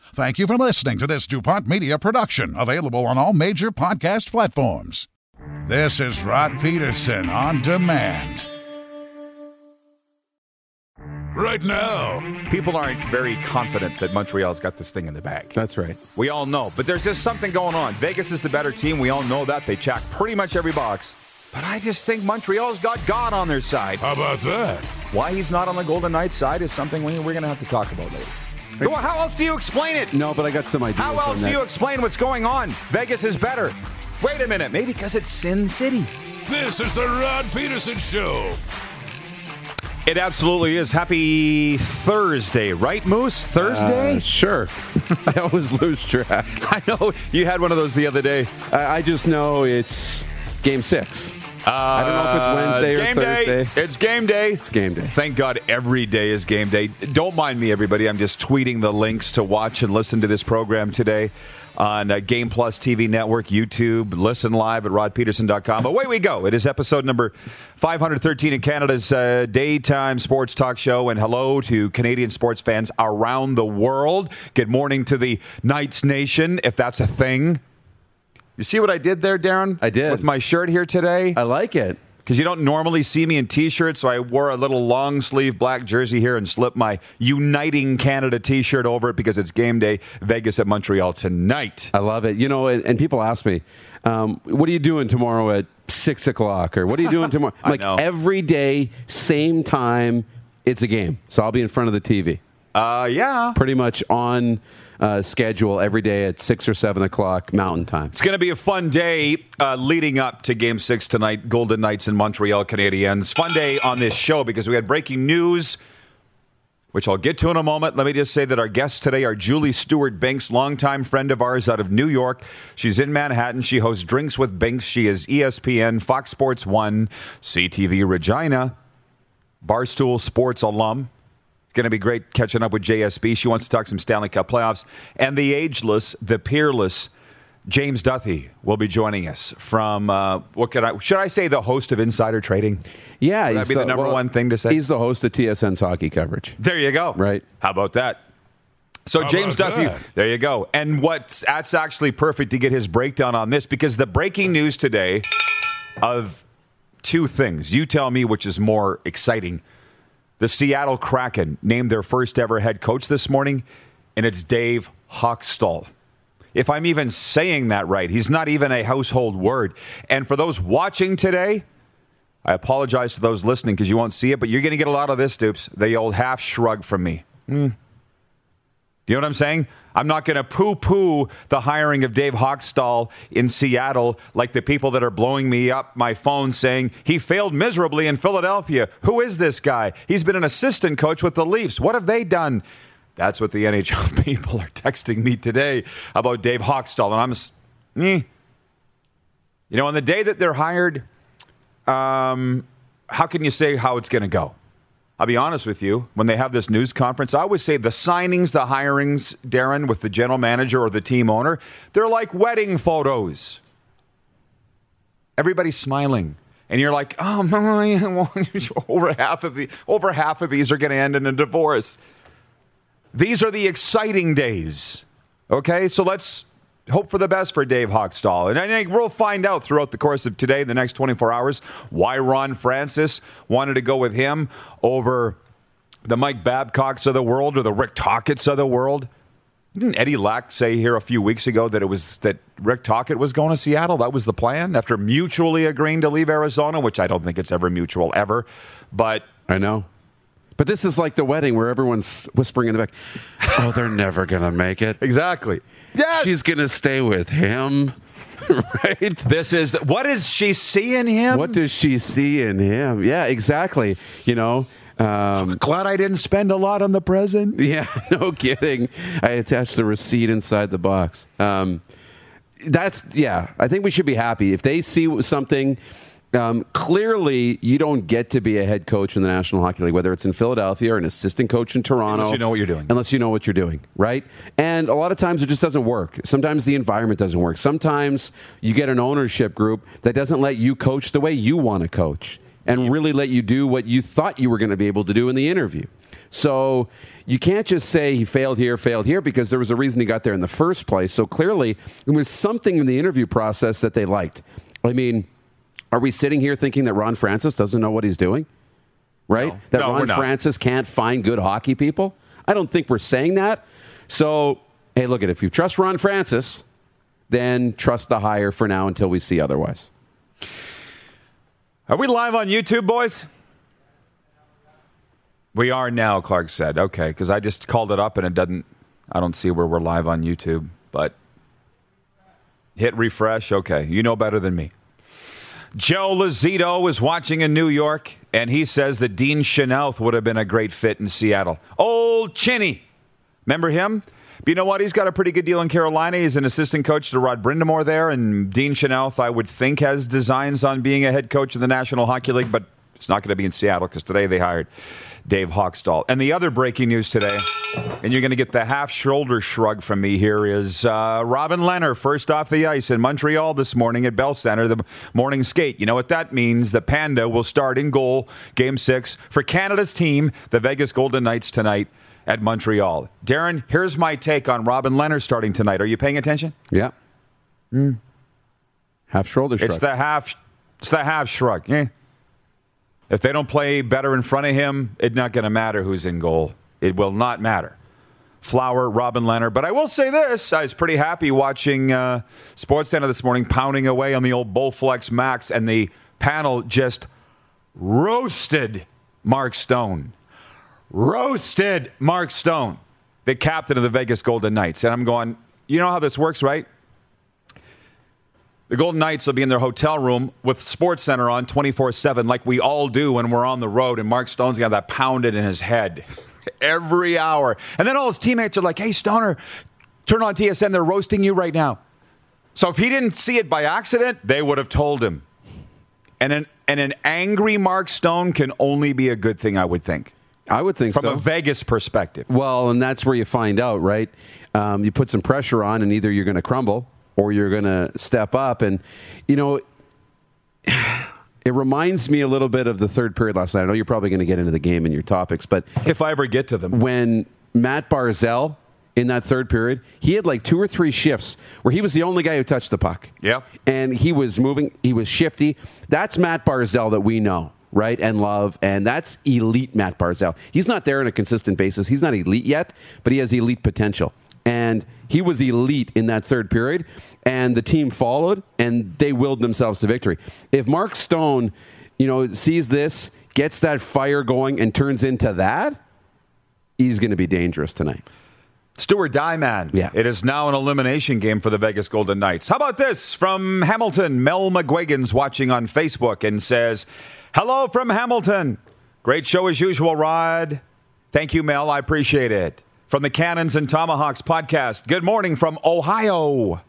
Thank you for listening to this DuPont Media production, available on all major podcast platforms. This is Rod Peterson on demand. Right now, People aren't very confident that Montreal's got this thing in the bag. That's right. We all know, but there's just something going on. Vegas is the better team. We all know that. They check pretty much every box. But I just think Montreal's got God on their side. how about that? Why he's not on the Golden Knights side is something we, we're going to have to talk about later. Well, how else do you explain it? No, but I got some ideas. How on else that. do you explain what's going on? Vegas is better. Wait a minute. Maybe because it's Sin City. This is the Rod Peterson Show. It absolutely is. Happy Thursday, right, Moose? Thursday? Uh, sure. I always lose track. I know you had one of those the other day. I, I just know it's game six. I don't know if it's Wednesday Uh, or Thursday. Day. It's game day. It's game day. Thank God every day is game day. Don't mind me, everybody. I'm just tweeting the links to watch and listen to this program today on uh, Game Plus TV Network, YouTube. Listen live at rodpeterson.com. Away we go. It is episode number 513 in Canada's uh, daytime sports talk show. And hello to Canadian sports fans around the world. Good morning to the Knights Nation, if that's a thing. You see what I did there, Darren? I did. With my shirt here today I like it. because you don't normally see me in t-shirts so i wore a little long sleeve black jersey here and slipped my uniting canada t-shirt over it because it's game day vegas at montreal tonight I love it. You know, and, and people ask me, um, what are you doing tomorrow at six o'clock? Or what are you doing tomorrow? Like, know. every day, same time, it's a game. So I'll be in front of the TV. uh yeah Pretty much on uh, schedule every day at six or seven o'clock Mountain Time. it's going to be a fun day uh, leading up to game six tonight golden knights and montreal canadiens fun day on this show because we had breaking news which I'll get to in a moment. Let me just say that our guests today are Julie Stewart Binks, longtime friend of ours out of New York. She's in Manhattan. She hosts Drinks with Binks. She is ESPN, Fox Sports 1, CTV Regina, Barstool Sports alum. It's going to be great catching up with JSB. She wants to talk some Stanley Cup playoffs. And the ageless, the peerless, James Duthie will be joining us from, uh, what could I, should I say the host of Insider Trading? Yeah, Would that he's be the number one thing to say? He's the host of TSN's hockey coverage. There you go. Right. How about that? So How James about Duthie, that? there you go. And what's that's actually perfect to get his breakdown on this because the breaking news today of two things. You tell me which is more exciting. The Seattle Kraken named their first ever head coach this morning, and it's Dave Hakstol. If I'm even saying that right, he's not even a household word. And for those watching today, I apologize to those listening because you won't see it, but you're going to get a lot of this, Dupes. The old half shrug from me. Hmm. You know what I'm saying? I'm not going to poo poo the hiring of Dave Hakstol in Seattle like the people that are blowing me up my phone saying he failed miserably in Philadelphia. Who is this guy? He's been an assistant coach with the Leafs. What have they done? That's what the NHL people are texting me today about Dave Hakstol. And I'm, eh. you know, on the day that they're hired, um, how can you say how it's going to go? I'll be honest with you, when they have this news conference, I always say the signings, the hirings, Darren, with the general manager or the team owner, they're like wedding photos. Everybody's smiling. And you're like, oh, over half of the over half of these are going to end in a divorce. These are the exciting days. Okay, so let's hope for the best for Dave Hakstol. And I think we'll find out throughout the course of today, the next 24 hours, why Ron Francis wanted to go with him over the Mike Babcocks of the world or the Rick Tocchet's of the world. Didn't Eddie Lack say here a few weeks ago that it was that Rick Tocchet was going to Seattle? That was the plan after mutually agreeing to leave Arizona, which I don't think it's ever mutual ever. But I know. But this is like the wedding where everyone's whispering in the back, "Oh, they're never going to make it." exactly. Yes. She's going to stay with him. right? This is what is she seeing him? What does she see in him? Yeah, exactly. You know, um, Glad I didn't spend a lot on the present. yeah, no kidding. I attached the receipt inside the box. Um, that's yeah. I think we should be happy if they see something. Um, clearly, you don't get to be a head coach in the National Hockey League, whether it's in Philadelphia or an assistant coach in Toronto. Unless you know what you're doing. Unless you know what you're doing, right? And a lot of times it just doesn't work. Sometimes the environment doesn't work. Sometimes you get an ownership group that doesn't let you coach the way you want to coach and really let you do what you thought you were going to be able to do in the interview. So you can't just say he failed here, failed here, because there was a reason he got there in the first place. So clearly, there was something in the interview process that they liked. I mean, are we sitting here thinking that Ron Francis doesn't know what he's doing? Right? No. That No, Ron. Francis can't find good hockey people? I don't think we're saying that. So, hey, look at if you trust Ron Francis, then trust the hire for now until we see otherwise. Are we live on YouTube, boys? We are now, Clark said. Okay, because I just called it up and it doesn't, I don't see where we're live on YouTube, but hit refresh. Okay, you know better than me. Joe Lazito is watching in New York, and he says that Dean Chynoweth would have been a great fit in Seattle. Old Chinny. Remember him? But you know what? He's got a pretty good deal in Carolina. He's an assistant coach to Rod Brind'Amour there, and Dean Chynoweth, I would think, has designs on being a head coach in the National Hockey League, but it's not going to be in Seattle because today they hired Dave Hakstol. And the other breaking news today, and you're going to get the half shoulder shrug from me here, is uh, Robin Lehner first off the ice in Montreal this morning at Bell Center, the morning skate. You know what that means? The Panda will start in goal, game six, for Canada's team, the Vegas Golden Knights, tonight at Montreal. Darren, here's my take on Robin Lehner starting tonight. Are you paying attention? Yeah. Half shoulder shrug. It's the half. It's the half shrug. Eh. If they don't play better in front of him, it's not going to matter who's in goal. It will not matter. Flower, Robin Lehner. But I will say this: I was pretty happy watching uh, SportsCenter this morning, pounding away on the old Bowflex Max, and the panel just roasted Mark Stone. Roasted Mark Stone, the captain of the Vegas Golden Knights. And I'm going, you know how this works, right? The Golden Knights will be in their hotel room with Sports Center on 24 7, like we all do when we're on the road. And Mark Stone's got that pounded in his head every hour. And then all his teammates are like, hey, Stoner, turn on TSN. They're roasting you right now. So if he didn't see it by accident, they would have told him. And an, and an angry Mark Stone can only be a good thing, I would think, I would think from so. a Vegas perspective. Well, and that's where you find out, right? Um, you put some pressure on, and either you're going to crumble or you're going to step up. And, you know, it reminds me a little bit of the third period last night. I know you're probably going to get into the game and your topics, but If I ever get to them. when Matt Barzal in that third period, he had like two or three shifts where he was the only guy who touched the puck. Yeah. And he was moving, he was shifty. That's Matt Barzal that we know, right? And love. And that's elite Matt Barzal. He's not there on a consistent basis. He's not elite yet, but he has elite potential. And he was elite in that third period, and the team followed, and they willed themselves to victory. If Mark Stone, you know, sees this, gets that fire going, and turns into that, he's going to be dangerous tonight. Stuart Dyman. Yeah. It is now an elimination game for the Vegas Golden Knights. How about this from Hamilton? Mel McGuigan's watching on Facebook and says, Hello from Hamilton. Great show as usual, Rod. Thank you, Mel. I appreciate it. From the Cannons and Tomahawks podcast. Good morning from Ohio.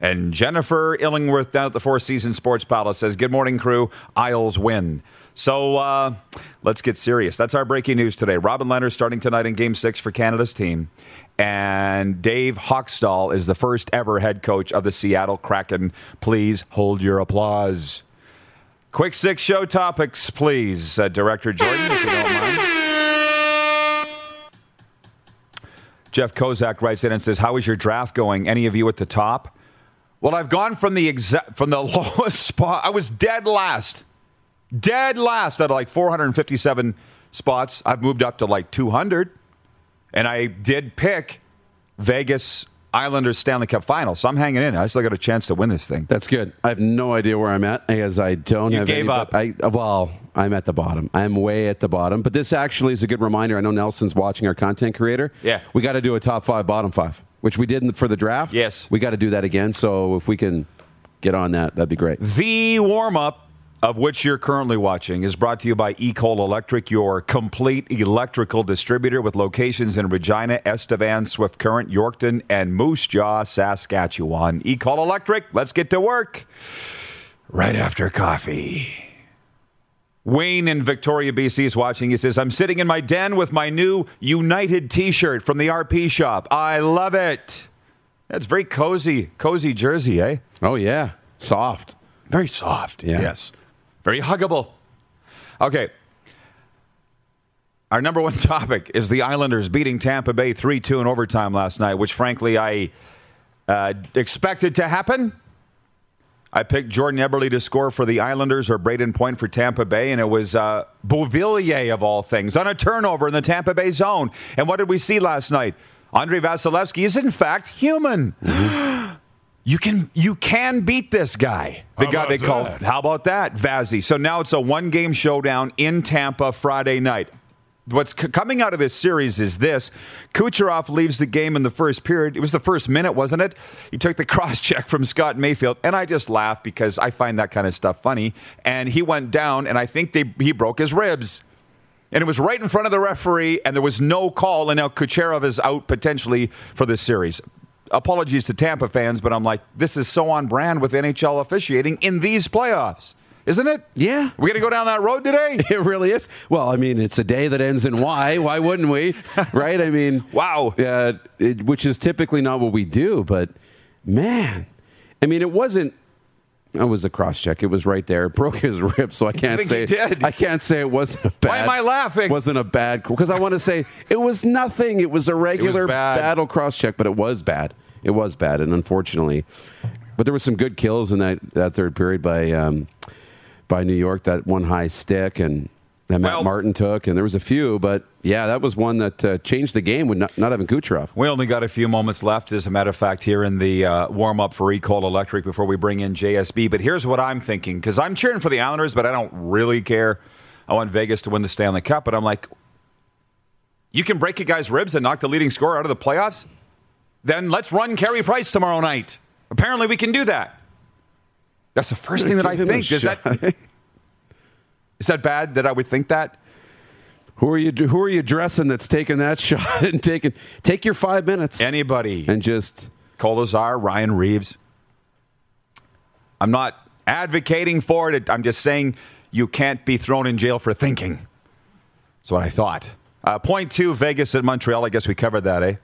And Jennifer Illingworth down at the Four Seasons Sports Palace says, Good morning, crew. Isles win. So uh, let's get serious. That's our breaking news today. Robin Lehner starting tonight in game six for Canada's team. And Dave Hakstol is the first ever head coach of the Seattle Kraken. Please hold your applause. Quick six show topics, please. Uh, Director Jordan, if you don't mind. Jeff Kozak writes in and says, How is your draft going? Any of you at the top? Well, I've gone from the exact from the lowest spot. I was dead last. Dead last at like 457 spots. I've moved up to like 200. And I did pick Vegas Islanders Stanley Cup final. So I'm hanging in. I still got a chance to win this thing. That's good. I have no idea where I'm at because I don't You have gave any, up. I, well, I'm at the bottom. I'm way at the bottom. But this actually is a good reminder. I know Nelson's watching our content creator. Yeah. We got to do a top five, bottom five, which we did the- for the draft. Yes. We got to do that again. So if we can get on that, that'd be great. The warm up of which you're currently watching is brought to you by Ecol Electric, your complete electrical distributor with locations in Regina, Estevan, Swift Current, Yorkton, and Moose Jaw, Saskatchewan. Ecol Electric, let's get to work right after coffee. Wayne in Victoria, BC is watching. He says, I'm sitting in my den with my new United t shirt from the RP shop. I love it. That's very cozy, cozy jersey, eh? Oh, yeah. Soft. Very soft. Yeah. Yes. Very huggable. Okay. Our number one topic is the Islanders beating Tampa Bay 3 2 in overtime last night, which frankly I uh, expected to happen. I picked Jordan Eberle to score for the Islanders or Braden Point for Tampa Bay, and it was uh, Beauvillier, of all things, on a turnover in the Tampa Bay zone. And what did we see last night? Andre Vasilevskiy is, in fact, human. You can you can beat this guy. The How guy they call how about that, Vazzy? So now it's a one game showdown in Tampa Friday night. What's c- coming out of this series is this: Kucherov leaves the game in the first period. It was the first minute, wasn't it? He took the cross check from Scott Mayfield, and I just laughed because I find that kind of stuff funny. And he went down, and I think they, he broke his ribs. And it was right in front of the referee, and there was no call. And now Kucherov is out potentially for this series. Apologies to Tampa fans, but I'm like, this is so on brand with NHL officiating in these playoffs, isn't it? Yeah. We're going to go down that road today? It really is. Well, I mean, it's a day that ends in Y. Why wouldn't we? Right? I mean, Wow. Uh, it, which is typically not what we do, but man, I mean, it wasn't. It was a cross check. It was right there. It broke his rib, so I can't think say he did? I can't say it wasn't a bad. Why am I laughing? Wasn't a bad because I want to say it was nothing. It was a regular bad. battle cross check, but it was bad. It was bad, and unfortunately, but there was some good kills in that, that third period by um, by New York. That one high stick and that Matt Well- Martin took, and there was a few, but yeah, that was one that uh, changed the game with not, not having Kucherov. We only got a few moments left, as a matter of fact, here in the uh, warm up for Ecol Electric before we bring in JSB. But here's what I'm thinking because I'm cheering for the Islanders, but I don't really care. I want Vegas to win the Stanley Cup, but I'm like, you can break a guy's ribs and knock the leading scorer out of the playoffs? Then let's run Carey Price tomorrow night. Apparently, we can do that. That's the first thing that I Give him a think. Is that. is that bad that I would think that? who are you? Who are you dressing that's taking that shot and taking take your five minutes Anybody. and just Kolesar, Ryan Reaves. I'm not advocating for it. I'm just saying you can't be thrown in jail for thinking. That's what I thought. Uh, point two, Vegas at Montreal. I guess we covered that, eh?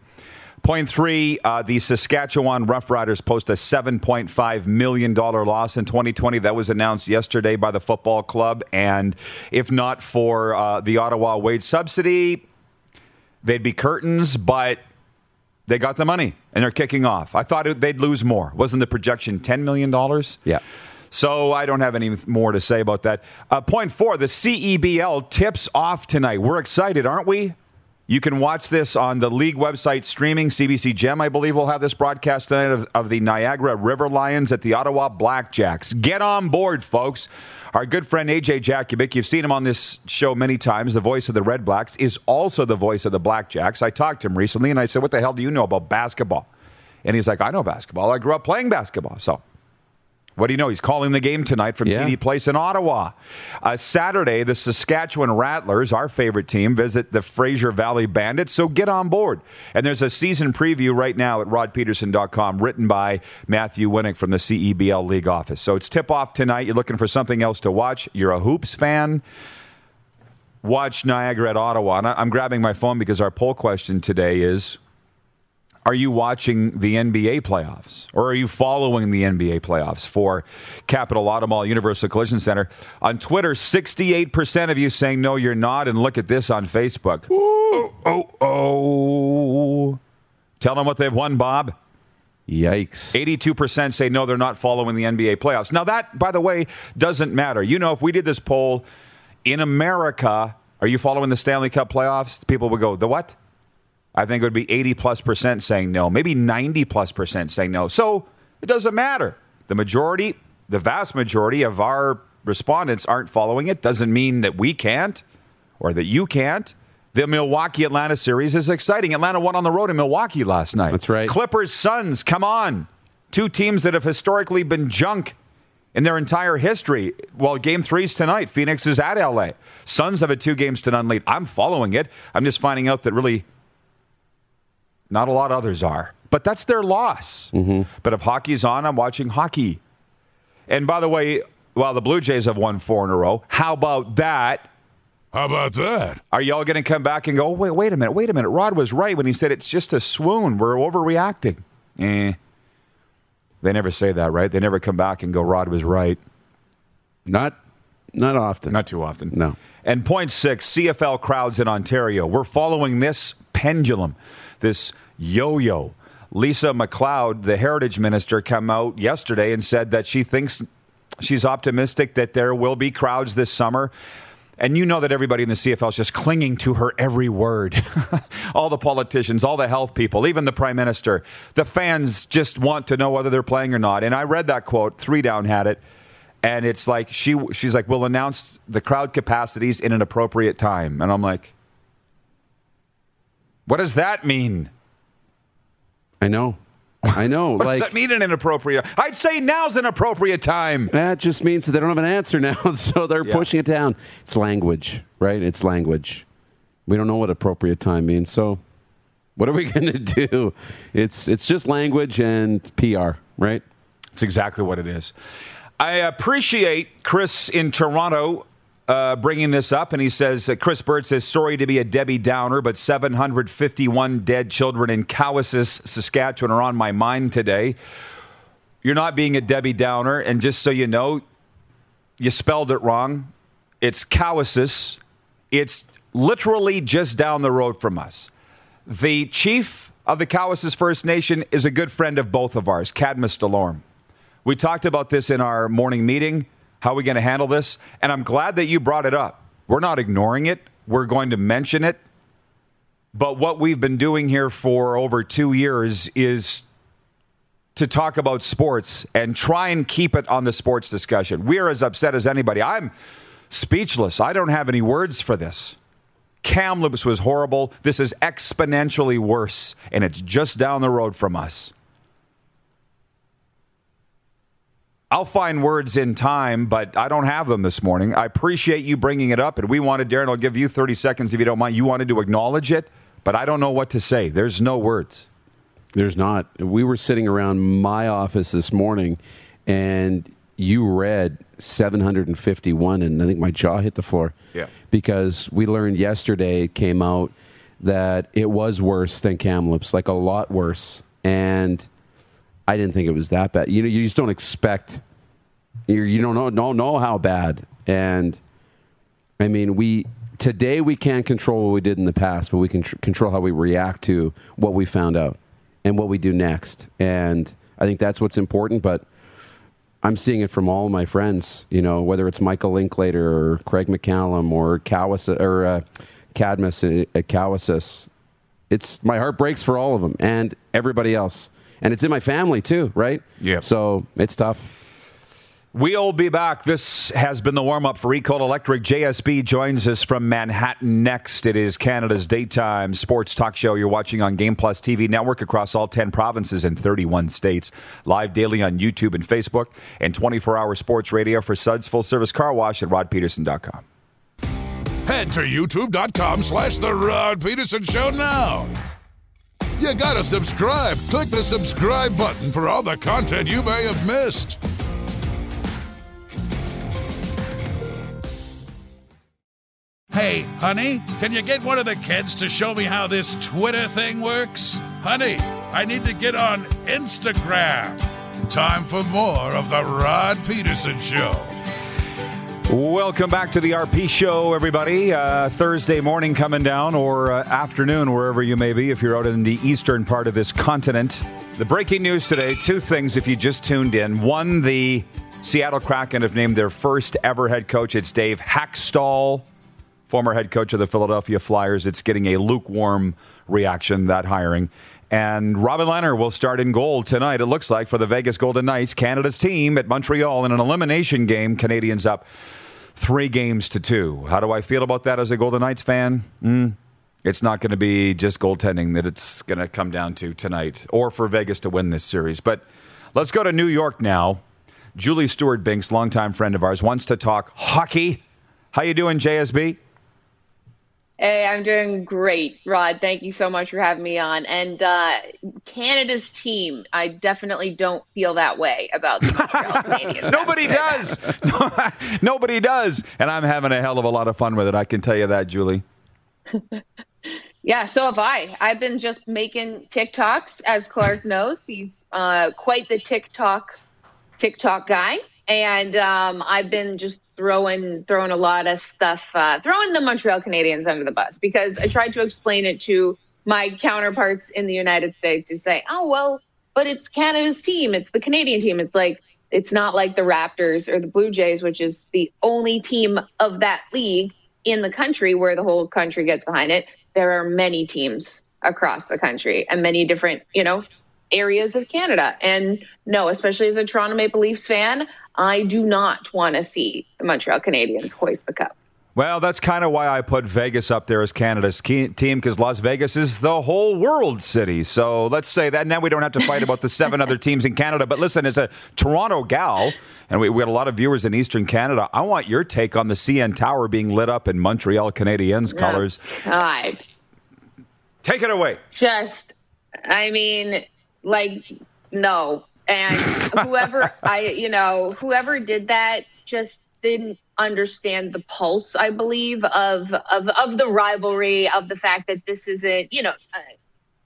Point three, uh, the Saskatchewan Roughriders post a $7.5 million loss in 2020. That was announced yesterday by the football club. And if not for uh, the Ottawa wage subsidy, they'd be curtains, but they got the money and they're kicking off. I thought it, they'd lose more. Wasn't the projection $10 million? yeah. So I don't have any more to say about that. Uh, point four the CEBL tips off tonight. We're excited, aren't we? You can watch this on the league website streaming. CBC Gem, I believe, will have this broadcast tonight of, of the Niagara River Lions at the Ottawa Blackjacks. Get on board, folks. Our good friend AJ Jakubec, you've seen him on this show many times. The voice of the Red Blacks is also the voice of the Blackjacks. I talked to him recently and I said, What the hell do you know about basketball? And he's like, I know basketball. I grew up playing basketball. So What do you know? He's calling the game tonight from Yeah. TD Place in Ottawa. Uh, Saturday, the Saskatchewan Rattlers, our favorite team, visit the Fraser Valley Bandits, so get on board. And there's a season preview right now at rodpeterson.com written by Matthew Winnick from the CEBL League office. So it's tip off tonight. You're looking for something else to watch. You're a Hoops fan. Watch Niagara at Ottawa. And I'm grabbing my phone because our poll question today is are you watching the NBA playoffs or are you following the NBA playoffs for Capital Auto Mall Universal Collision Center? On Twitter, 68% of you saying no, you're not. And look at this on Facebook. Oh, oh, oh. Tell them what they've won, Bob. Yikes. 82% say no, they're not following the NBA playoffs. Now, that, by the way, doesn't matter. You know, if we did this poll in America, are you following the Stanley Cup playoffs? People would go, the what? I think it would be 80 plus percent saying no, maybe 90 plus percent saying no. So it doesn't matter. The majority, the vast majority of our respondents aren't following it. Doesn't mean that we can't or that you can't. The Milwaukee Atlanta series is exciting. Atlanta won on the road in Milwaukee last night. That's right. Clippers, Suns, come on. Two teams that have historically been junk in their entire history. Well, game three's tonight. Phoenix is at LA. Suns have a two games to none lead. I'm following it. I'm just finding out that really not a lot of others are. But that's their loss. But if hockey's on, I'm watching hockey. And by the way, while the Blue Jays have won four in a row, how about that? How about that? Are y'all going to come back and go, wait, wait a minute, wait a minute. Rod was right when he said it's just a swoon. We're overreacting. Eh. They never say that, right? They never come back and go, Rod was right. Not not often. Not too often. No. And point six, CFL crowds in Ontario. We're following this pendulum, this yo yo. Lisa MacLeod, the heritage minister, came out yesterday and said that she thinks she's optimistic that there will be crowds this summer. And you know that everybody in the CFL is just clinging to her every word. all the politicians, all the health people, even the prime minister. The fans just want to know whether they're playing or not. And I read that quote, Three Down had it. And it's like she she's like, we'll announce the crowd capacities in an appropriate time. And I'm like, what does that mean? I know. I know. What like does that mean an appropriate? I'd say now's an appropriate time. that just means that they don't have an answer now, so they're Yeah. pushing it down. It's language, right? It's language. We don't know what appropriate time means. So what are we going to do? It's it's just language and PR, right? It's exactly what it is. I appreciate Chris in Toronto uh, bringing this up, and he says Chris Bird says sorry to be a Debbie Downer, but 751 dead children in Cowessess, Saskatchewan, are on my mind today. You're not being a Debbie Downer, and just so you know, you spelled it wrong. It's Cowessess. It's literally just down the road from us. The chief of the Cowessess First Nation is a good friend of both of ours, Cadmus Delorme. We talked about this in our morning meeting. How are we going to handle this? And I'm glad that you brought it up. We're not ignoring it. We're going to mention it. But what we've been doing here for over two years is to talk about sports and try and keep it on the sports discussion. We're as upset as anybody. I'm speechless. I don't have any words for this. Kamloops was horrible. This is exponentially worse, and it's just down the road from us. I'll find words in time, but I don't have them this morning. I appreciate you bringing it up, and we wanted, Darren, I'll give you 30 seconds if you don't mind. You wanted to acknowledge it, but I don't know what to say. There's no words. There's not. We were sitting around my office this morning, and you read 751, and I think my jaw hit the floor. Yeah. Because we learned yesterday, it came out that it was worse than Kamloops, like a lot worse. And I didn't think it was that bad. You know, you just don't expect. You you don't know know know how bad. And I mean, we today we can't control what we did in the past, but we can tr- control how we react to what we found out and what we do next. And I think that's what's important. But I'm seeing it from all my friends. You know, whether it's Michael Linklater or Craig McCallum or Cowas or uh, Cadmus at at It's my heart breaks for all of them and everybody else, and it's in my family too, right? Yeah. So it's tough. We'll be back. This has been the warm up for Recall Electric. JSB joins us from Manhattan next. It is Canada's daytime sports talk show you're watching on Game Plus TV network across all 10 provinces and 31 states. Live daily on YouTube and Facebook, and 24 hour sports radio for Suds Full Service Car Wash at rodpeterson.com. Head to youtube.com slash The Rod Peterson Show now. You gotta subscribe. Click the subscribe button for all the content you may have missed. Hey, honey, can you get one of the kids to show me how this Twitter thing works? Honey, I need to get on Instagram. Time for more of The Rod Peterson Show. Welcome back to the RP Show, everybody. Uh, Thursday morning coming down, or uh, afternoon, wherever you may be, if you're out in the eastern part of this continent. The breaking news today two things if you just tuned in. One, the Seattle Kraken have named their first ever head coach. It's Dave Hakstol, former head coach of the Philadelphia Flyers. It's getting a lukewarm reaction, that hiring. And Robin Lehner will start in goal tonight, it looks like, for the Vegas Golden Knights, Canada's team at Montreal in an elimination game. Canadians up three games to two. How do I feel about that as a Golden Knights fan? Mm, it's not going to be just goaltending that it's going to come down to tonight or for Vegas to win this series. But let's go to New York now. Julie Stewart Binks, longtime friend of ours, wants to talk hockey. How you doing, JSB? Hey, I'm doing great, Rod. Thank you so much for having me on. And uh, Canada's team, I definitely don't feel that way about the Montreal Canadiens. Nobody does. Nobody does. And I'm having a hell of a lot of fun with it. I can tell you that, Julie. yeah, so have I. I've been just making TikToks, as Clark knows. He's uh, quite the TikTok TikTok guy, and um, I've been just throwing throwing a lot of stuff, uh, throwing the Montreal Canadiens under the bus because I tried to explain it to my counterparts in the United States who say, "Oh well, but it's Canada's team, it's the Canadian team." It's like it's not like the Raptors or the Blue Jays, which is the only team of that league in the country where the whole country gets behind it. There are many teams across the country and many different, you know, areas of Canada. And no, especially as a Toronto Maple Leafs fan, I do not want to see the Montreal Canadiens hoist the cup. Well, that's kind of why I put Vegas up there as Canada's team because Las Vegas is the whole world city. So let's say that. Now we don't have to fight about the seven other teams in Canada. But listen, as a Toronto gal, and we, we got a lot of viewers in Eastern Canada, I want your take on the CN Tower being lit up in Montreal Canadiens oh, colors. God. Take it away. Just, I mean, like, no and whoever I, you know, whoever did that just didn't understand the pulse, I believe, of of of the rivalry, of the fact that this isn't, you know, uh,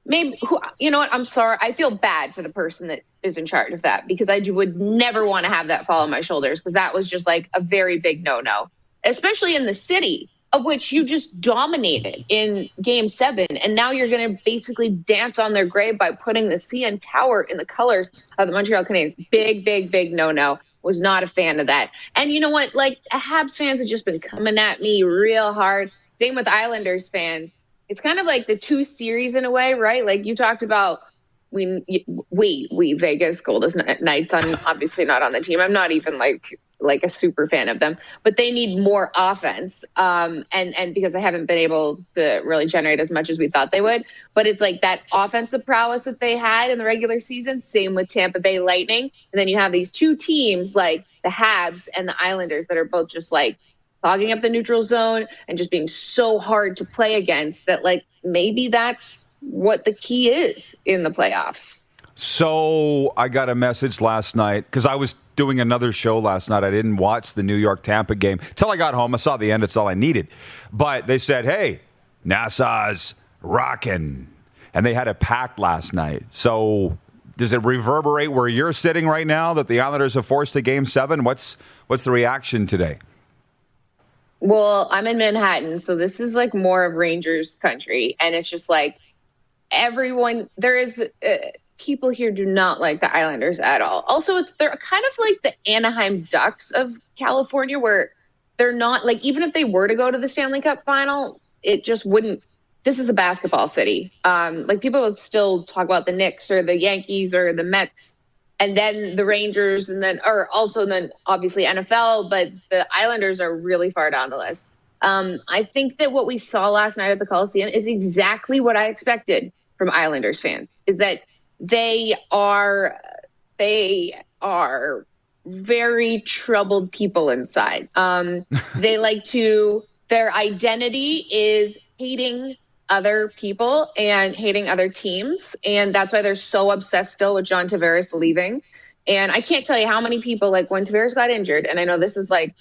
maybe who, you know what? I'm sorry. I feel bad for the person that is in charge of that because I would never want to have that fall on my shoulders because that was just like a very big no no, especially in the city of which you just dominated in game seven. And now you're going to basically dance on their grave by putting the CN Tower in the colors of the Montreal Canadiens. Big, big, big no no. Was not a fan of that. And you know what? Like, Habs fans have just been coming at me real hard. Same with Islanders fans. It's kind of like the two series in a way, right? Like you talked about we we we Vegas Golden Knights. I'm obviously not on the team. I'm not even like like a super fan of them, but they need more offense. Um, and and because they haven't been able to really generate as much as we thought they would. But it's like that offensive prowess that they had in the regular season. Same with Tampa Bay Lightning, and then you have these two teams like the Habs and the Islanders that are both just like clogging up the neutral zone and just being so hard to play against. That like maybe that's what the key is in the playoffs. So I got a message last night because I was doing another show last night. I didn't watch the New York Tampa game till I got home. I saw the end. It's all I needed. But they said, "Hey, Nassau's rocking," and they had a pack last night. So does it reverberate where you're sitting right now that the Islanders have forced a game seven? What's what's the reaction today? Well, I'm in Manhattan, so this is like more of Rangers country, and it's just like everyone. There is. Uh, people here do not like the Islanders at all. Also, it's they're kind of like the Anaheim Ducks of California, where they're not like even if they were to go to the Stanley Cup final, it just wouldn't. This is a basketball city. Um, like people would still talk about the Knicks or the Yankees or the Mets and then the Rangers, and then, or also then obviously NFL, but the Islanders are really far down the list. Um, I think that what we saw last night at the Coliseum is exactly what I expected from Islanders fans. Is that they are they are very troubled people inside. Um, they like to their identity is hating other people and hating other teams. And that's why they're so obsessed still with John Tavares leaving. And I can't tell you how many people, like when Tavares got injured, and I know this is like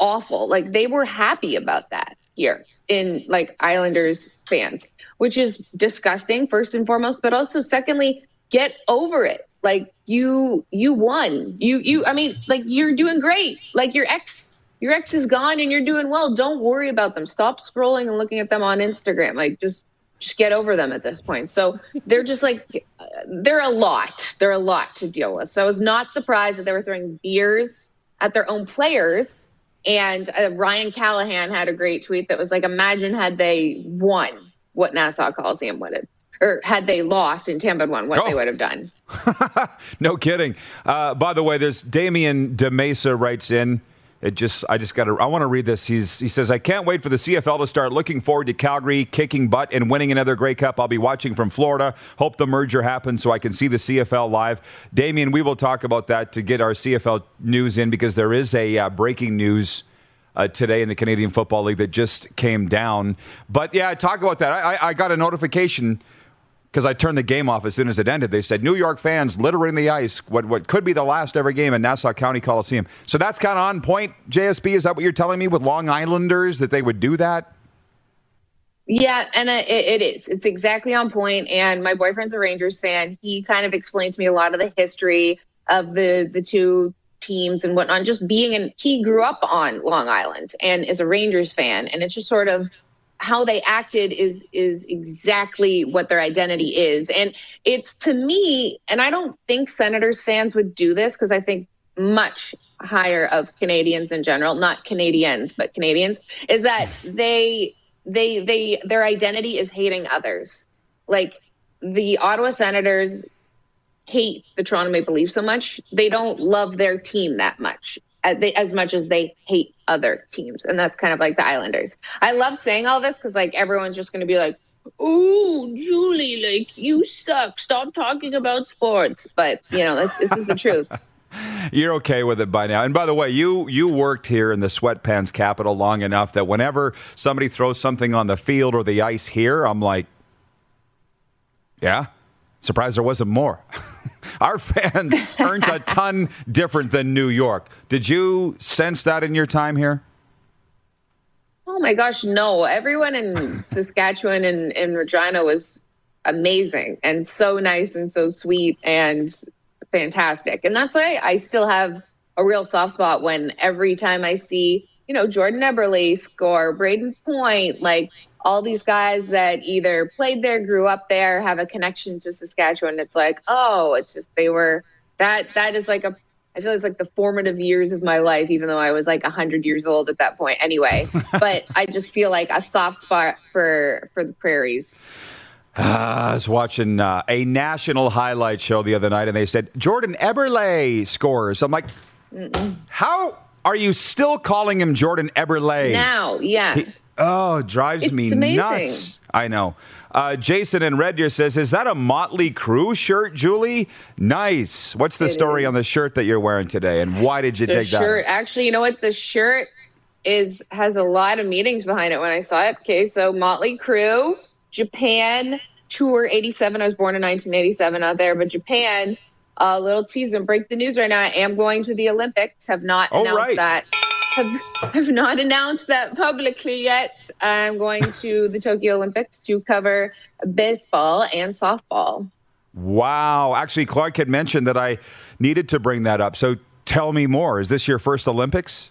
awful, like they were happy about that here in like Islanders fans, which is disgusting, first and foremost. But also, secondly, get over it. Like you, you won. You, you, I mean, like you're doing great. Like your ex your ex is gone and you're doing well. Don't worry about them. Stop scrolling and looking at them on Instagram. Like just just get over them at this point. So they're just like they're a lot. They're a lot to deal with. So I was not surprised that they were throwing beers at their own players. And uh, Ryan Callahan had a great tweet that was like, "Imagine had they won, what Nassau Coliseum have, or had they lost and Tampa won, what oh. they would have done." no kidding. Uh, by the way, there's Damien DeMesa writes in. It just, I just got to, I want to read this. He's, he says, I can't wait for the CFL to start. Looking forward to Calgary kicking butt and winning another Grey Cup. I'll be watching from Florida. Hope the merger happens so I can see the CFL live. Damien, we will talk about that to get our CFL news in because there is a uh, breaking news. Uh, today in the Canadian Football League that just came down. But yeah, talk about that. I, I got a notification because I turned the game off as soon as it ended. They said New York fans littering the ice, what what could be the last ever game in Nassau County Coliseum. So that's kind of on point. JSB, is that what you're telling me with Long Islanders that they would do that? Yeah, and it, it is. It's exactly on point. And my boyfriend's a Rangers fan. He kind of explained to me a lot of the history of the the two teams and whatnot. Just being and he grew up on Long Island and is a Rangers fan, and it's just sort of how they acted is is exactly what their identity is. And it's to me and i don't think senators fans would do this because i think much higher of canadians in general not canadians but canadians is that they they they their identity is hating others. Like the ottawa senators hate the toronto maple leafs so much they don't love their team that much as, they, as much as they hate other teams. And that's kind of like the Islanders. I love saying all this because like everyone's just going to be like, "Oh, Julie, like you suck. Stop talking about sports." But you know, this, this is the truth. You're okay with it by now. And by the way, you you worked here in the sweatpants capital long enough that whenever somebody throws something on the field or the ice here, I'm like, yeah, surprised there wasn't more. Our fans aren't a ton different than New York. Did you sense that in your time here? Oh my gosh, no. Everyone in Saskatchewan and, in Regina was amazing and so nice and so sweet and fantastic. And that's why I still have a real soft spot when every time I see, you know, Jordan Eberle score, Braden Point, like all these guys that either played there, grew up there, have a connection to Saskatchewan. It's like, oh, it's just they were that that is like a I feel it's like the formative years of my life, even though I was like hundred years old at that point anyway. but I just feel like a soft spot for for the prairies. Uh, I was watching uh, a national highlight show the other night, and they said Jordan Eberle scores. I'm like, Mm-mm. how are you still calling him Jordan Eberle now? Yeah, he, Oh, drives it's me amazing. nuts. I know. Uh, Jason in Red Deer says, "Is that a Motley Crue shirt, Julie? Nice. What's the it story is. on the shirt that you're wearing today, and why did you the dig shirt, that?" Actually, you know what? The shirt is has a lot of meanings behind it. When I saw it, okay, so Motley Crue, Japan tour '87. I was born in 1987 out there, but Japan. A little and break the news right now. I am going to the Olympics. Have not oh, announced right. that have, have not announced that publicly yet. I'm going to the Tokyo Olympics to cover baseball and softball. Wow. Actually, Clark had mentioned that I needed to bring that up. So tell me more. Is this your first Olympics?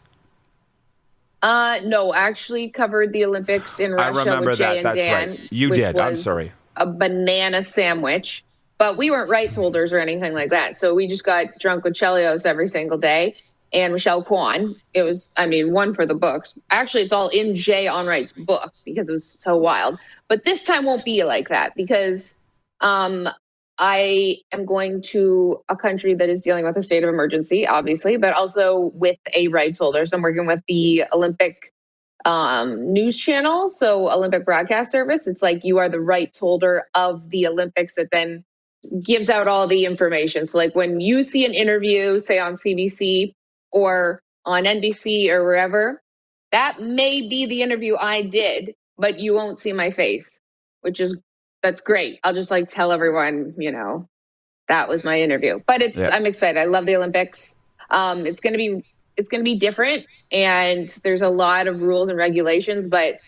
Uh, no, actually covered the Olympics in Russia I remember with Jay that. and That's Dan. Right. You did. I'm sorry. A banana sandwich, but we weren't rights holders or anything like that. So we just got drunk with Chelios every single day and Michelle Kwan. It was, I mean, one for the books. Actually, it's all in Jay Onrait's book because it was so wild. But this time won't be like that because um, I am going to a country that is dealing with a state of emergency, obviously, but also with a rights holder. So I'm working with the Olympic um, news channel, so Olympic Broadcast Service. It's like you are the rights holder of the Olympics that then gives out all the information. So, like when you see an interview, say on CBC or on NBC or wherever, that may be the interview I did, but you won't see my face, which is that's great. I'll just like tell everyone, you know, that was my interview. But it's yeah. I'm excited. I love the Olympics. Um, it's going to be it's going to be different, and there's a lot of rules and regulations, but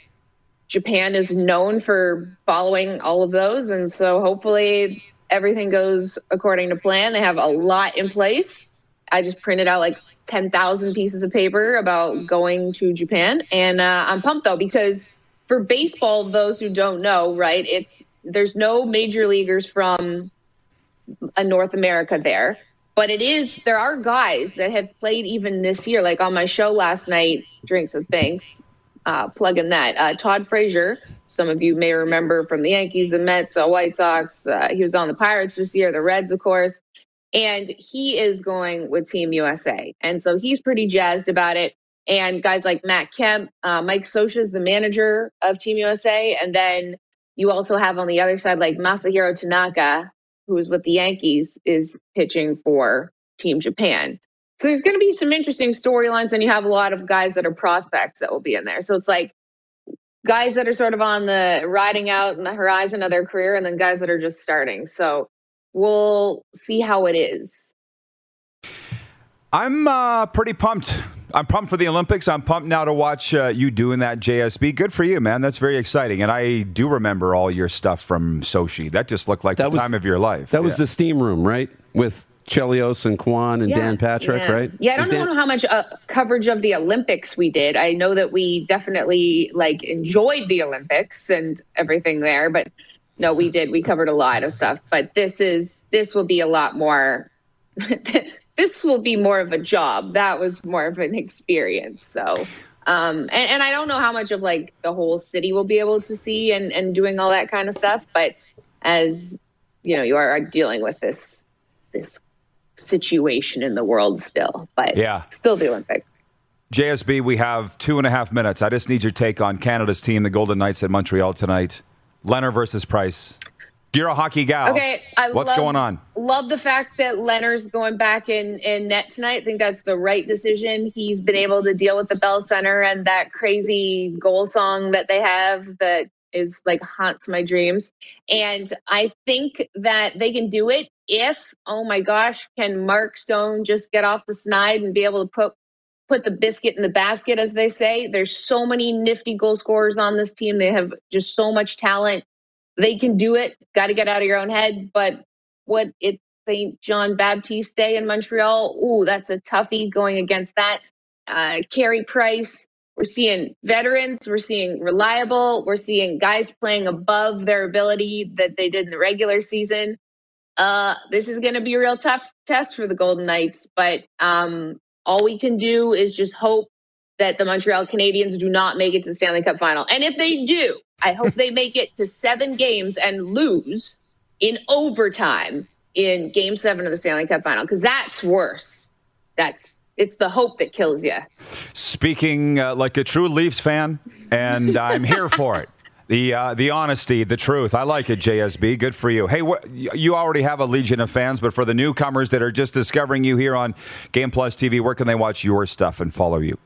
Japan is known for following all of those, and so hopefully everything goes according to plan. They have a lot in place. I just printed out like 10,000 pieces of paper about going to Japan. And uh, I'm pumped though, because for baseball, those who don't know, right, it's there's no major leaguers from a North America there. But it is, there are guys that have played even this year. Like on my show last night, Drinks with Binks, uh, plug in that. Uh, Todd Frazier, some of you may remember from the Yankees, the Mets, the White Sox. Uh, he was on the Pirates this year, the Reds, of course. And he is going with Team USA. And so he's pretty jazzed about it. And guys like Matt Kemp, uh, Mike Scioscia is the manager of Team USA. And then you also have on the other side, like Masahiro Tanaka, who is with the Yankees, is pitching for Team Japan. So there's going to be some interesting storylines, and you have a lot of guys that are prospects that will be in there. So it's like guys that are sort of on the riding out in the horizon of their career, and then guys that are just starting. So we'll see how it is. I'm uh, pretty pumped. I'm pumped for the Olympics. I'm pumped now to watch uh, you doing that JSB. Good for you, man. That's very exciting. And I do remember all your stuff from Sochi. That just looked like that the was, time of your life. That yeah. was the steam room, right? With Chelios and Kwan and yeah, Dan Patrick, yeah. right? Yeah, I don't Dan- know how much uh, coverage of the Olympics we did. I know that we definitely like enjoyed the Olympics and everything there, but no, we did. We covered a lot of stuff, but this is this will be a lot more. this will be more of a job. That was more of an experience. So, um, and, and I don't know how much of like the whole city will be able to see and and doing all that kind of stuff, but as you know, you are dealing with this this situation in the world still, but yeah, still the Olympics. JSB, we have two and a half minutes. I just need your take on Canada's team, the Golden Knights at Montreal tonight. Lehner versus Price. You're a hockey gal. Okay, I what's love, going on? Love the fact that Lehner's going back in in net tonight. I think that's the right decision. He's been able to deal with the Bell Center and that crazy goal song that they have that is like haunts my dreams. And I think that they can do it if, oh my gosh, can Mark Stone just get off the snide and be able to put put the biscuit in the basket, as they say. There's so many nifty goal scorers on this team. They have just so much talent. They can do it. Got to get out of your own head. But what it's St. John Baptiste Day in Montreal. Ooh, that's a toughie going against that. Uh, Carey Price, we're seeing veterans, we're seeing reliable, we're seeing guys playing above their ability that they did in the regular season. Uh, this is going to be a real tough test for the Golden Knights, but um, all we can do is just hope that the Montreal Canadiens do not make it to the Stanley Cup final. And if they do, I hope they make it to seven games and lose in overtime in game seven of the Stanley Cup final, because that's worse. That's it's the hope that kills you. Speaking uh, like a true Leafs fan, and I'm here for it. The uh, the honesty, the truth. I like it, JSB. Good for you. Hey, wh- you already have a legion of fans, but for the newcomers that are just discovering you here on Game Plus TV, where can they watch your stuff and follow you?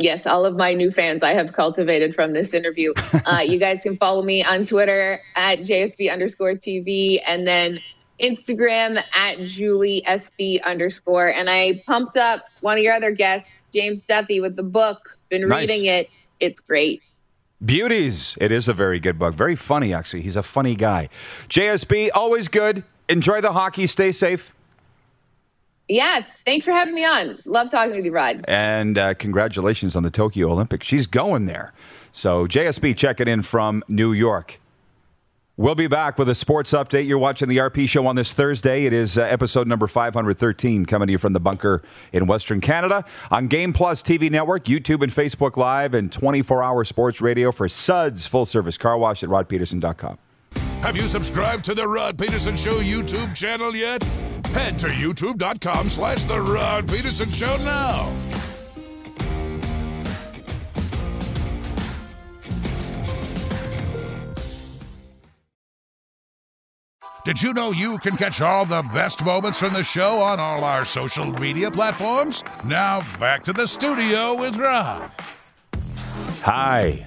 Yes, all of my new fans I have cultivated from this interview. Uh, you guys can follow me on Twitter at JSB underscore TV, and then Instagram at Julie SB underscore. And I pumped up one of your other guests, James Duthie, with the book. Been nice. reading it. It's great. Beauties. It is a very good book. Very funny, actually. He's a funny guy. JSB, always good. Enjoy the hockey. Stay safe. Yeah, thanks for having me on. Love talking with you, Rod. And uh, congratulations on the Tokyo Olympics. She's going there. So, JSB checking in from New York. We'll be back with a sports update. You're watching the RP show on this Thursday. It is uh, episode number 513 coming to you from the bunker in Western Canada on Game Plus TV network, YouTube and Facebook Live, and 24 hour sports radio for Suds full service car wash at rodpeterson.com. Have you subscribed to the Rod Peterson Show YouTube channel yet? Head to youtube.com slash the Rod Peterson Show now. Did you know you can catch all the best moments from the show on all our social media platforms? Now back to the studio with Rod. Hi.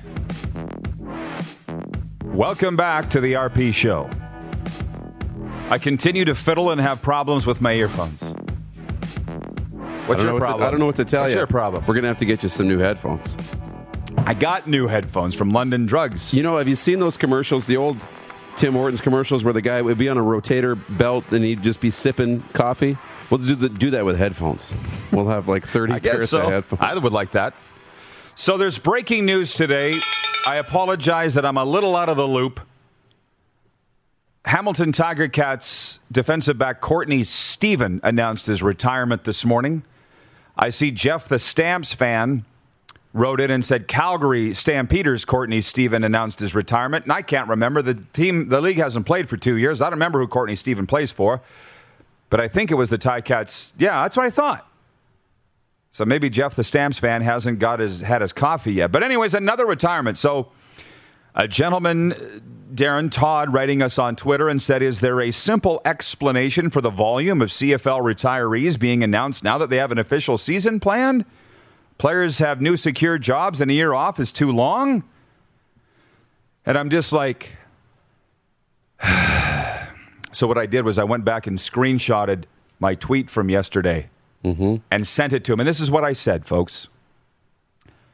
Welcome back to the RP Show. I continue to fiddle and have problems with my earphones. What's your what to, problem? I don't know what to tell What's you. What's your problem? We're gonna have to get you some new headphones. I got new headphones from London Drugs. You know, have you seen those commercials? The old Tim Hortons commercials where the guy would be on a rotator belt and he'd just be sipping coffee. We'll do, the, do that with headphones. We'll have like thirty pairs so. of headphones. I would like that. So there's breaking news today. I apologize that I'm a little out of the loop. Hamilton Tiger Cats defensive back Courtney Stephen announced his retirement this morning. I see Jeff the Stamps fan wrote in and said Calgary Stampeders Courtney Stephen announced his retirement. And I can't remember the team the league hasn't played for 2 years. I don't remember who Courtney Stephen plays for. But I think it was the Ticats. Yeah, that's what I thought. So maybe Jeff the Stamps fan hasn't got his had his coffee yet. But anyways, another retirement. So a gentleman, uh, Darren Todd, writing us on Twitter and said, "Is there a simple explanation for the volume of CFL retirees being announced now that they have an official season planned? Players have new secure jobs, and a year off is too long." And I'm just like, so what I did was I went back and screenshotted my tweet from yesterday Mm-hmm. and sent it to him. And this is what I said, folks.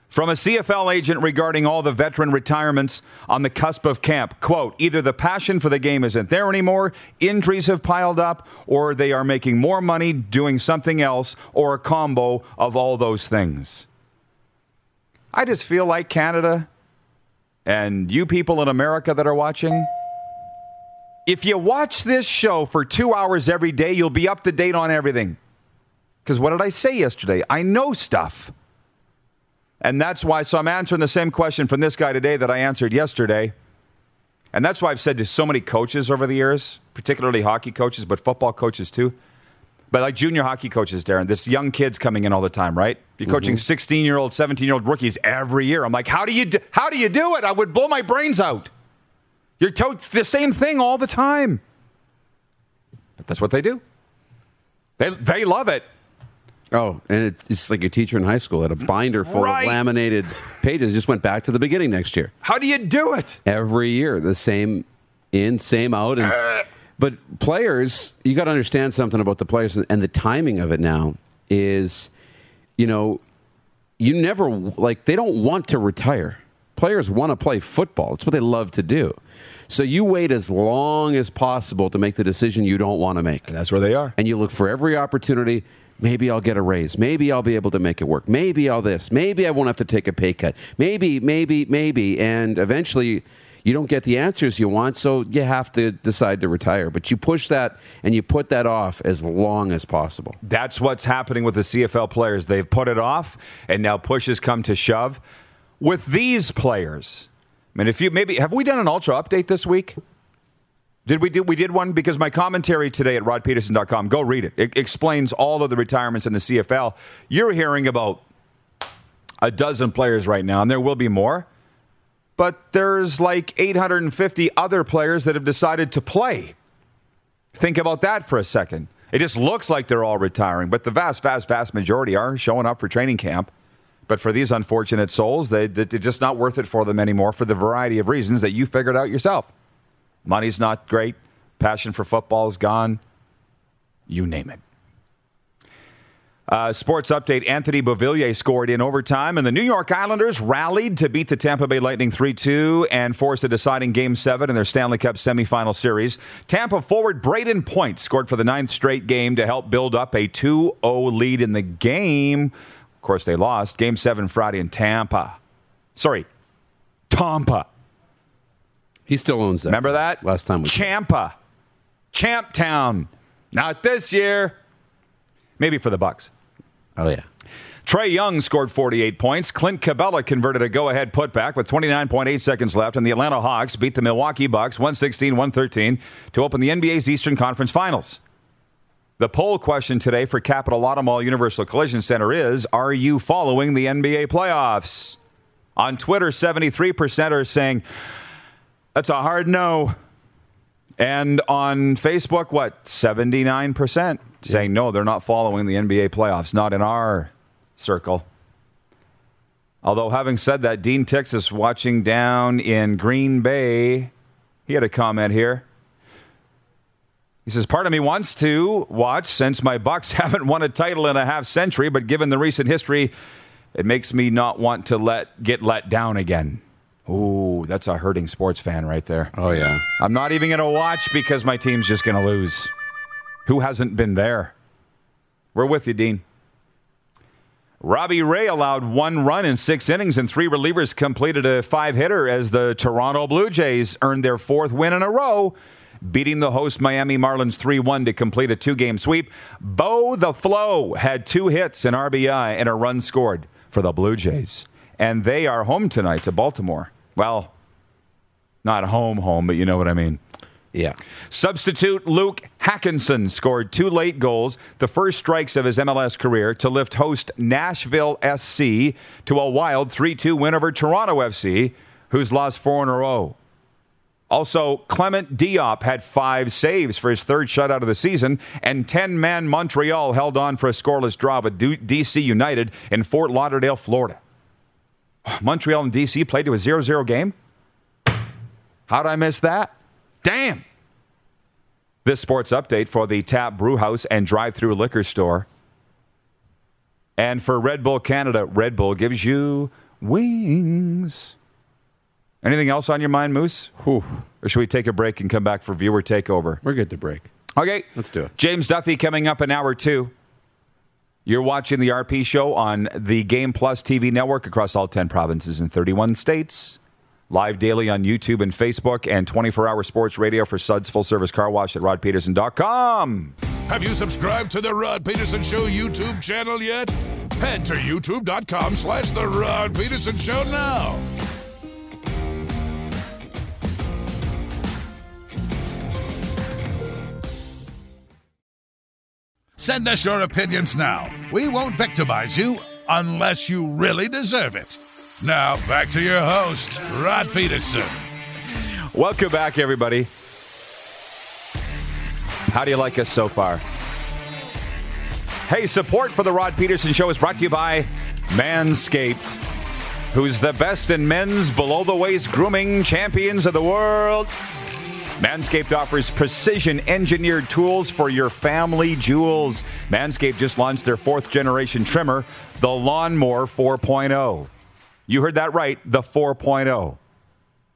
From a CFL agent regarding all the veteran retirements on the cusp of camp, quote, either the passion for the game isn't there anymore, injuries have piled up, or they are making more money doing something else, or a combo of all those things. I just feel like Canada and you people in America that are watching, if you watch this show for two hours every day, you'll be up to date on everything. Because what did I say yesterday? I know stuff. And that's why, so I'm answering the same question from this guy today that I answered yesterday. And that's why I've said to so many coaches over the years, particularly hockey coaches, but football coaches too. But like junior hockey coaches, Darren, this young kids coming in all the time, right? You're mm-hmm. coaching 16 year old, 17 year old rookies every year. I'm like, how do you do, how do you do it? I would blow my brains out. You're to- the same thing all the time. But that's what they do. They, they love it. Oh, and it's like a teacher in high school had a binder full Right. of laminated pages. Just went back to the beginning next year. How do you do it? Every year, the same in, same out, and uh. but players, you got to understand something about the players and the timing of it. Now is, you know, you never like they don't want to retire. Players want to play football. It's what they love to do. So you wait as long as possible to make the decision you don't want to make And that's where they are. and you look for every opportunity. Maybe I'll get a raise. Maybe I'll be able to make it work. Maybe I'll this. Maybe I won't have to take a pay cut. Maybe, maybe, maybe. And eventually you don't get the answers you want, so you have to decide to retire. But you push that and you put that off as long as possible. That's what's happening with the CFL players. They've put it off, and now push has come to shove. With these players, I mean, if you maybe have we done an ultra update this week? Did we do? We did one because my commentary today at rodpeterson.com. Go read it. It explains all of the retirements in the CFL. You're hearing about a dozen players right now, and there will be more. But there's like 850 other players that have decided to play. Think about that for a second. It just looks like they're all retiring, but the vast, vast, vast majority are showing up for training camp. But for these unfortunate souls, they, they, it's just not worth it for them anymore for the variety of reasons that you figured out yourself. Money's not great. Passion for football is gone. You name it. Uh, sports update Anthony Beauvillier scored in overtime, and the New York Islanders rallied to beat the Tampa Bay Lightning 3 2 and force a deciding Game 7 in their Stanley Cup semifinal series. Tampa forward Brayden Point scored for the ninth straight game to help build up a 2 0 lead in the game. Of course, they lost. Game 7 Friday in Tampa. Sorry, Tampa. He still owns that. Remember that? Last time we Champa. Champ Town. Not this year. Maybe for the Bucks. Oh yeah. Trae Young scored 48 points. Clint Capela converted a go ahead putback with 29.8 seconds left, and the Atlanta Hawks beat the Milwaukee Bucks 116 113 to open the NBA's Eastern Conference Finals. The poll question today for Capital Auto Mall Universal Collision Center is Are you following the NBA playoffs? On Twitter, 73% are saying that's a hard no. And on Facebook, what? 79% saying no, they're not following the NBA playoffs, not in our circle. Although, having said that, Dean Tix is watching down in Green Bay. He had a comment here. He says, Part of me wants to watch since my Bucks haven't won a title in a half century, but given the recent history, it makes me not want to let get let down again. Ooh, that's a hurting sports fan right there. Oh, yeah. I'm not even going to watch because my team's just going to lose. Who hasn't been there? We're with you, Dean. Robbie Ray allowed one run in six innings, and three relievers completed a five hitter as the Toronto Blue Jays earned their fourth win in a row, beating the host Miami Marlins 3 1 to complete a two game sweep. Bo the Flow had two hits, an RBI, and a run scored for the Blue Jays. And they are home tonight to Baltimore. Well, not home, home, but you know what I mean. Yeah. Substitute Luke Haakenson scored two late goals, the first strikes of his MLS career, to lift host Nashville SC to a wild 3 2 win over Toronto FC, who's lost four in a row. Also, Clement Diop had five saves for his third shutout of the season, and 10 man Montreal held on for a scoreless draw with DC United in Fort Lauderdale, Florida. Montreal and DC played to a 0 0 game? How'd I miss that? Damn. This sports update for the Tap Brewhouse and drive through liquor store. And for Red Bull Canada, Red Bull gives you wings. Anything else on your mind, Moose? Whew. Or should we take a break and come back for viewer takeover? We're good to break. Okay. Let's do it. James Duthie coming up in hour two. You're watching the RP show on the Game Plus TV network across all 10 provinces and 31 states. Live daily on YouTube and Facebook, and 24 hour sports radio for Suds Full Service Car Wash at rodpeterson.com. Have you subscribed to the Rod Peterson Show YouTube channel yet? Head to youtube.com slash the Rod Peterson Show now. Send us your opinions now. We won't victimize you unless you really deserve it. Now, back to your host, Rod Peterson. Welcome back, everybody. How do you like us so far? Hey, support for the Rod Peterson Show is brought to you by Manscaped, who's the best in men's below the waist grooming champions of the world. Manscaped offers precision engineered tools for your family jewels. Manscaped just launched their fourth generation trimmer, the Lawnmower 4.0. You heard that right, the 4.0.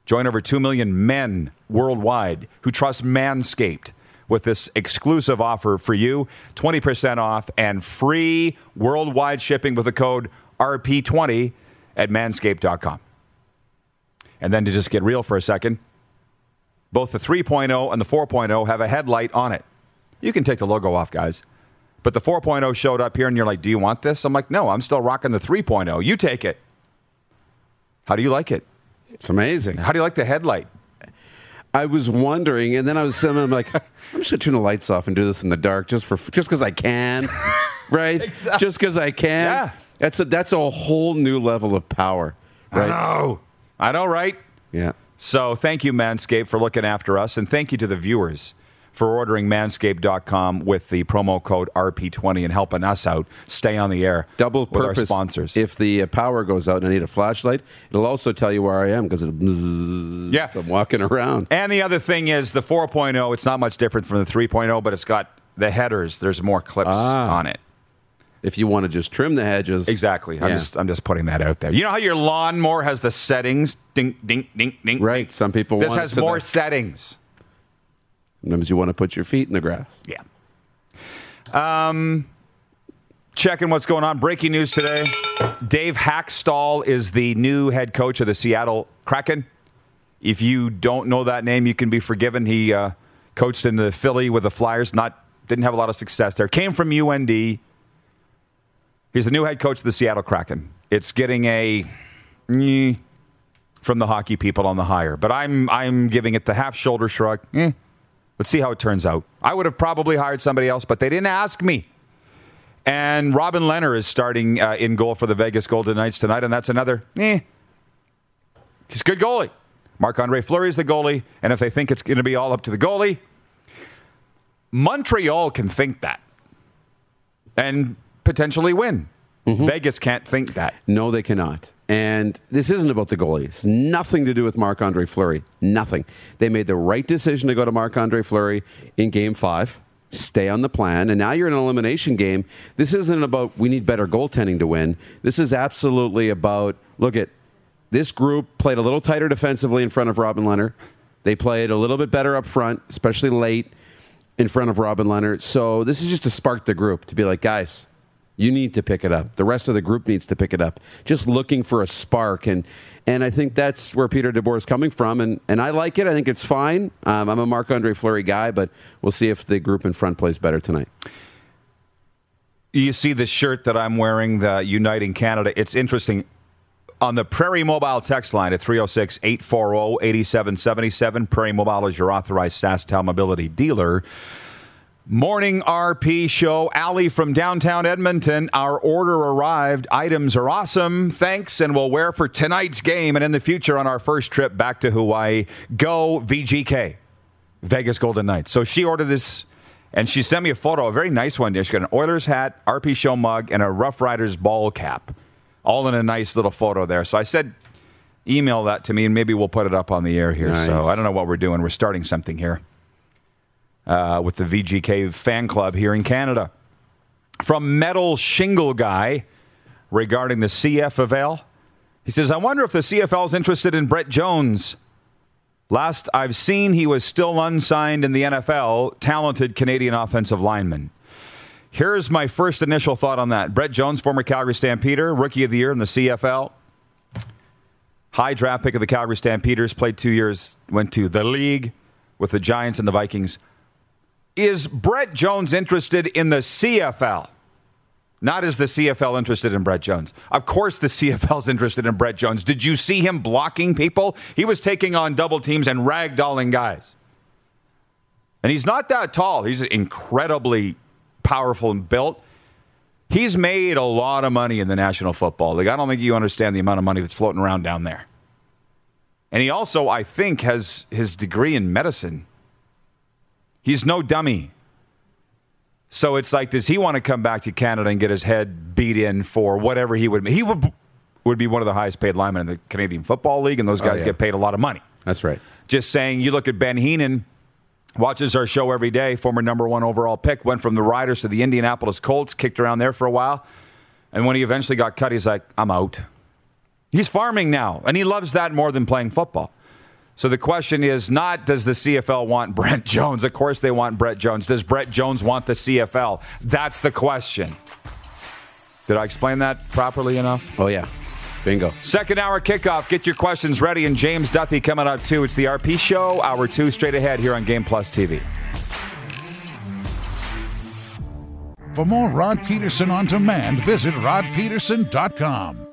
Join over 2 million men worldwide who trust Manscaped with this exclusive offer for you 20% off and free worldwide shipping with the code RP20 at manscaped.com. And then to just get real for a second, both the 3.0 and the 4.0 have a headlight on it. You can take the logo off, guys. But the 4.0 showed up here, and you're like, Do you want this? I'm like, No, I'm still rocking the 3.0. You take it. How do you like it? It's amazing. How do you like the headlight? I was wondering, and then I was sitting there, I'm like, I'm just gonna turn the lights off and do this in the dark just for just because I can, right? Exactly. Just because I can. Yeah. That's a that's a whole new level of power, right? I know. I know, right? Yeah. So thank you, Manscaped, for looking after us, and thank you to the viewers for ordering manscaped.com with the promo code RP20 and helping us out stay on the air. Double with purpose. our sponsors. If the uh, power goes out and I need a flashlight, it'll also tell you where I am because Yeah. I'm walking around. and the other thing is the 4.0, it's not much different from the 3.0, but it's got the headers. There's more clips Ah. on it. If you want to just trim the hedges, Exactly. I'm Yeah. just I'm just putting that out there. You know how your lawnmower has the settings? Ding, ding, ding, ding. right. Some people This want has to more the- settings. Sometimes you want to put your feet in the grass. Yeah. Um, checking what's going on. Breaking news today: Dave Hakstol is the new head coach of the Seattle Kraken. If you don't know that name, you can be forgiven. He uh, coached in the Philly with the Flyers. Not didn't have a lot of success there. Came from UND. He's the new head coach of the Seattle Kraken. It's getting a mm, from the hockey people on the hire, but I'm I'm giving it the half shoulder shrug. Eh, let's see how it turns out. I would have probably hired somebody else, but they didn't ask me. And Robin Lehner is starting uh, in goal for the Vegas Golden Knights tonight, and that's another eh. He's a good goalie. Marc Andre Fleury is the goalie, and if they think it's going to be all up to the goalie, Montreal can think that and potentially win. Mm-hmm. Vegas can't think that. No, they cannot. And this isn't about the goalie. It's nothing to do with Marc Andre Fleury. Nothing. They made the right decision to go to Marc Andre Fleury in game five, stay on the plan, and now you're in an elimination game. This isn't about we need better goaltending to win. This is absolutely about look at this group played a little tighter defensively in front of Robin Lehner. They played a little bit better up front, especially late in front of Robin Lehner. So this is just to spark the group to be like, guys, you need to pick it up. The rest of the group needs to pick it up. Just looking for a spark, and and I think that's where Peter DeBoer is coming from, and and I like it. I think it's fine. Um, I'm a Marc Andre Fleury guy, but we'll see if the group in front plays better tonight. You see the shirt that I'm wearing, the Uniting Canada. It's interesting. On the Prairie Mobile text line at 306 840 8777, Prairie Mobile is your authorized SaskTel mobility dealer. Morning RP show. Ali from downtown Edmonton. Our order arrived. Items are awesome. Thanks, and we'll wear for tonight's game and in the future on our first trip back to Hawaii. Go VGK, Vegas Golden Knights. So she ordered this, and she sent me a photo, a very nice one. She got an Oilers hat, RP show mug, and a Rough Riders ball cap, all in a nice little photo there. So I said, email that to me, and maybe we'll put it up on the air here. Nice. So I don't know what we're doing. We're starting something here uh, with the VGK fan club here in Canada. From Metal Shingle Guy regarding the CFL, he says, I wonder if the CFL is interested in Brett Jones. Last I've seen, he was still unsigned in the NFL, talented Canadian offensive lineman. Here's my first initial thought on that. Brett Jones, former Calgary Stampeder, rookie of the year in the CFL. High draft pick of the Calgary Stampeders, played two years, went to the league with the Giants and the Vikings. Is Brett Jones interested in the CFL? Not is the CFL interested in Brett Jones. Of course, the CFL's interested in Brett Jones. Did you see him blocking people? He was taking on double teams and ragdolling guys. And he's not that tall. He's incredibly powerful and built. He's made a lot of money in the National Football League. I don't think you understand the amount of money that's floating around down there. And he also, I think, has his degree in medicine. He's no dummy. So it's like, does he want to come back to Canada and get his head beat in for whatever he would? He would would be one of the highest paid linemen in the Canadian Football League, and those oh, guys yeah. get paid a lot of money. That's right. Just saying, you look at Ben Heenan, watches our show every day, former number one overall pick, went from the Riders to the Indianapolis Colts, kicked around there for a while. And when he eventually got cut, he's like, I'm out. He's farming now, and he loves that more than playing football. So the question is not does the CFL want Brett Jones? Of course they want Brett Jones. Does Brett Jones want the CFL? That's the question. Did I explain that properly enough? Oh, yeah. Bingo. Second hour kickoff. Get your questions ready. And James Duthie coming up too. It's the RP Show, hour two, straight ahead here on Game Plus TV. For more Rod Peterson on demand, visit rodpeterson.com.